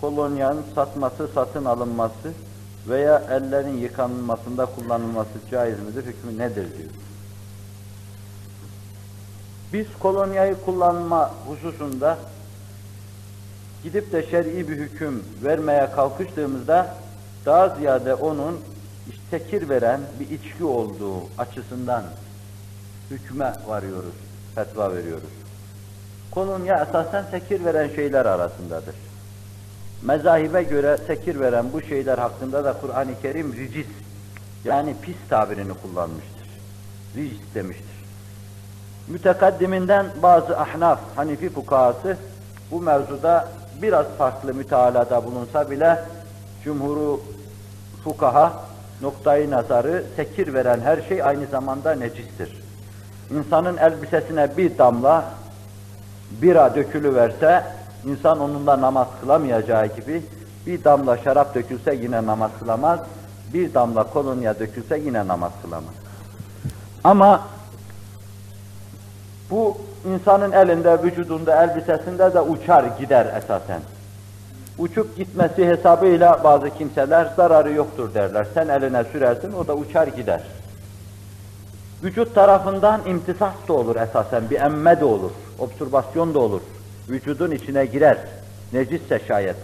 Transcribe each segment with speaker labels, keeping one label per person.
Speaker 1: kolonyanın satması, satın alınması veya ellerin yıkanmasında kullanılması caiz midir, hükmü nedir diyor. Biz kolonyayı kullanma hususunda gidip de şer'i bir hüküm vermeye kalkıştığımızda daha ziyade onun tekir veren bir içki olduğu açısından hükme varıyoruz, fetva veriyoruz. Kolonya esasen tekir veren şeyler arasındadır. Mezahibe göre tekir veren bu şeyler hakkında da Kur'an-ı Kerim ricis, yani pis tabirini kullanmıştır. Ricis demiştir. Mütekaddiminden bazı ahnaf, Hanifi fukahası bu mevzuda biraz farklı mütealada bulunsa bile cumhuru fukaha noktayı nazarı tekir veren her şey aynı zamanda necistir. İnsanın elbisesine bir damla bira dökülüverse insan onunla namaz kılamayacağı gibi bir damla şarap dökülse yine namaz kılamaz, bir damla kolonya dökülse yine namaz kılamaz. Ama bu insanın elinde, vücudunda, elbisesinde de uçar gider esasen. Uçup gitmesi hesabıyla bazı kimseler zararı yoktur derler. Sen eline sürersin, o da uçar gider. Vücut tarafından imtisas da olur esasen, bir emme de olur, observasyon da olur. Vücudun içine girer, necisse şayet.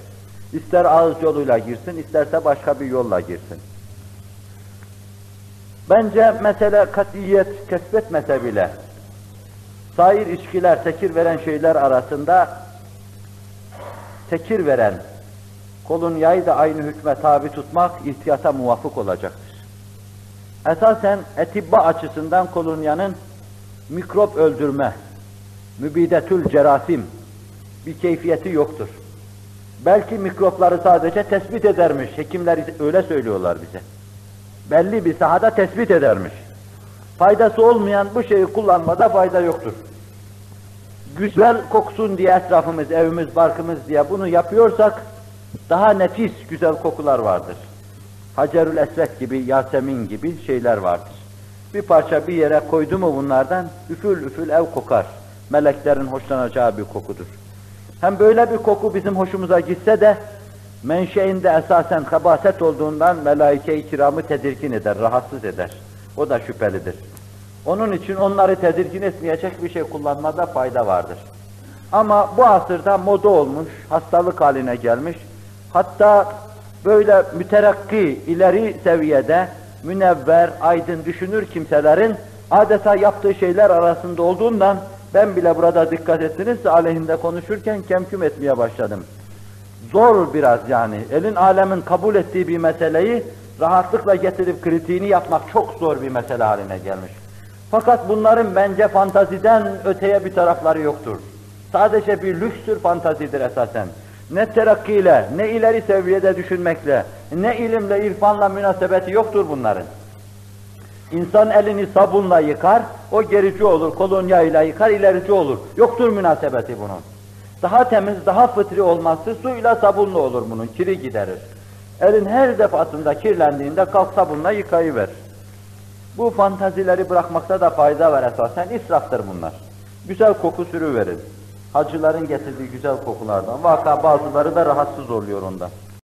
Speaker 1: İster ağız yoluyla girsin, isterse başka bir yolla girsin. Bence mesele katiyet kesbetmese bile, sair içkiler, tekir veren şeyler arasında tekir veren kolonyayı da aynı hükme tabi tutmak ihtiyata muvafık olacaktır. Esasen etibba açısından kolonyanın mikrop öldürme, mübidetül cerasim bir keyfiyeti yoktur. Belki mikropları sadece tespit edermiş, hekimler öyle söylüyorlar bize. Belli bir sahada tespit edermiş. Faydası olmayan bu şeyi kullanmada fayda yoktur. Güzel koksun diye etrafımız, evimiz, barkımız diye bunu yapıyorsak daha nefis güzel kokular vardır. Hacerül Esved gibi, Yasemin gibi şeyler vardır. Bir parça bir yere koydu mu bunlardan üfül üfül ev kokar. Meleklerin hoşlanacağı bir kokudur. Hem böyle bir koku bizim hoşumuza gitse de menşeinde esasen kabaset olduğundan melaike-i kiramı tedirgin eder, rahatsız eder. O da şüphelidir. Onun için onları tedirgin etmeyecek bir şey kullanmada fayda vardır. Ama bu asırda moda olmuş, hastalık haline gelmiş. Hatta böyle müterakki, ileri seviyede münevver, aydın düşünür kimselerin adeta yaptığı şeyler arasında olduğundan ben bile burada dikkat ettiniz aleyhinde konuşurken kemküm etmeye başladım. Zor biraz yani. Elin alemin kabul ettiği bir meseleyi rahatlıkla getirip kritiğini yapmak çok zor bir mesele haline gelmiş. Fakat bunların bence fantaziden öteye bir tarafları yoktur. Sadece bir lükstür fantazidir esasen. Ne terakkiyle, ne ileri seviyede düşünmekle, ne ilimle, irfanla münasebeti yoktur bunların. İnsan elini sabunla yıkar, o gerici olur, kolonyayla yıkar, ilerici olur. Yoktur münasebeti bunun. Daha temiz, daha fıtri olması suyla sabunla olur bunun, kiri giderir. Elin her defasında kirlendiğinde kalk sabunla yıkayıver. Bu fantazileri bırakmakta da fayda var esasen, israftır bunlar. Güzel koku sürüverin. Hacıların getirdiği güzel kokulardan. Vaka bazıları da rahatsız oluyor ondan.